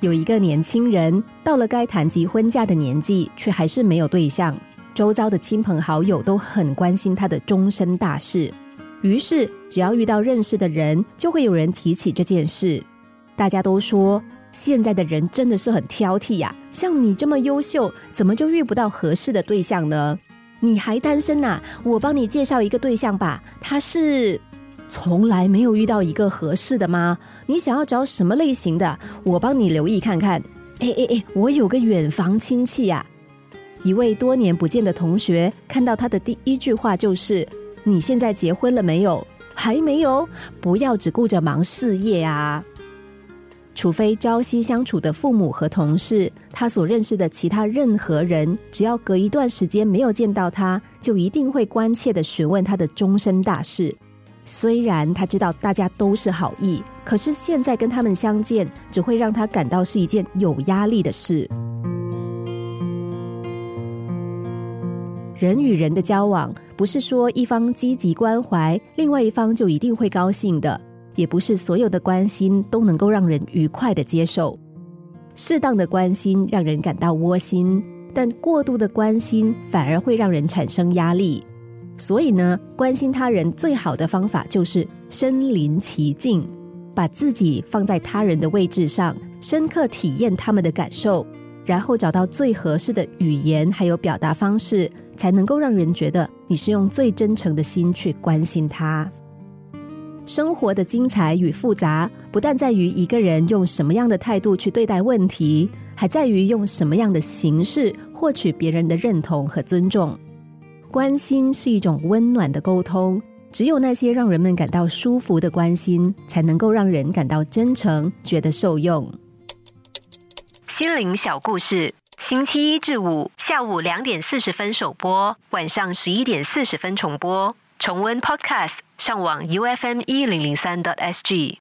有一个年轻人到了该谈及婚嫁的年纪，却还是没有对象。周遭的亲朋好友都很关心他的终身大事，于是只要遇到认识的人，就会有人提起这件事。大家都说现在的人真的是很挑剔呀，像你这么优秀，怎么就遇不到合适的对象呢？你还单身呐？我帮你介绍一个对象吧。他是从来没有遇到一个合适的吗？你想要找什么类型的？我帮你留意看看。哎哎哎，我有个远房亲戚呀。一位多年不见的同学看到他的第一句话就是：“你现在结婚了没有？还没有？不要只顾着忙事业啊！除非朝夕相处的父母和同事，他所认识的其他任何人，只要隔一段时间没有见到他，就一定会关切的询问他的终身大事。虽然他知道大家都是好意，可是现在跟他们相见，只会让他感到是一件有压力的事。”人与人的交往，不是说一方积极关怀，另外一方就一定会高兴的；也不是所有的关心都能够让人愉快的接受。适当的关心让人感到窝心，但过度的关心反而会让人产生压力。所以呢，关心他人最好的方法就是身临其境，把自己放在他人的位置上，深刻体验他们的感受，然后找到最合适的语言还有表达方式。才能够让人觉得你是用最真诚的心去关心他。生活的精彩与复杂，不但在于一个人用什么样的态度去对待问题，还在于用什么样的形式获取别人的认同和尊重。关心是一种温暖的沟通，只有那些让人们感到舒服的关心，才能够让人感到真诚，觉得受用。心灵小故事。星期一至五下午两点四十分首播，晚上十一点四十分重播。重温 Podcast，上网 U F M 一零零三 t S G。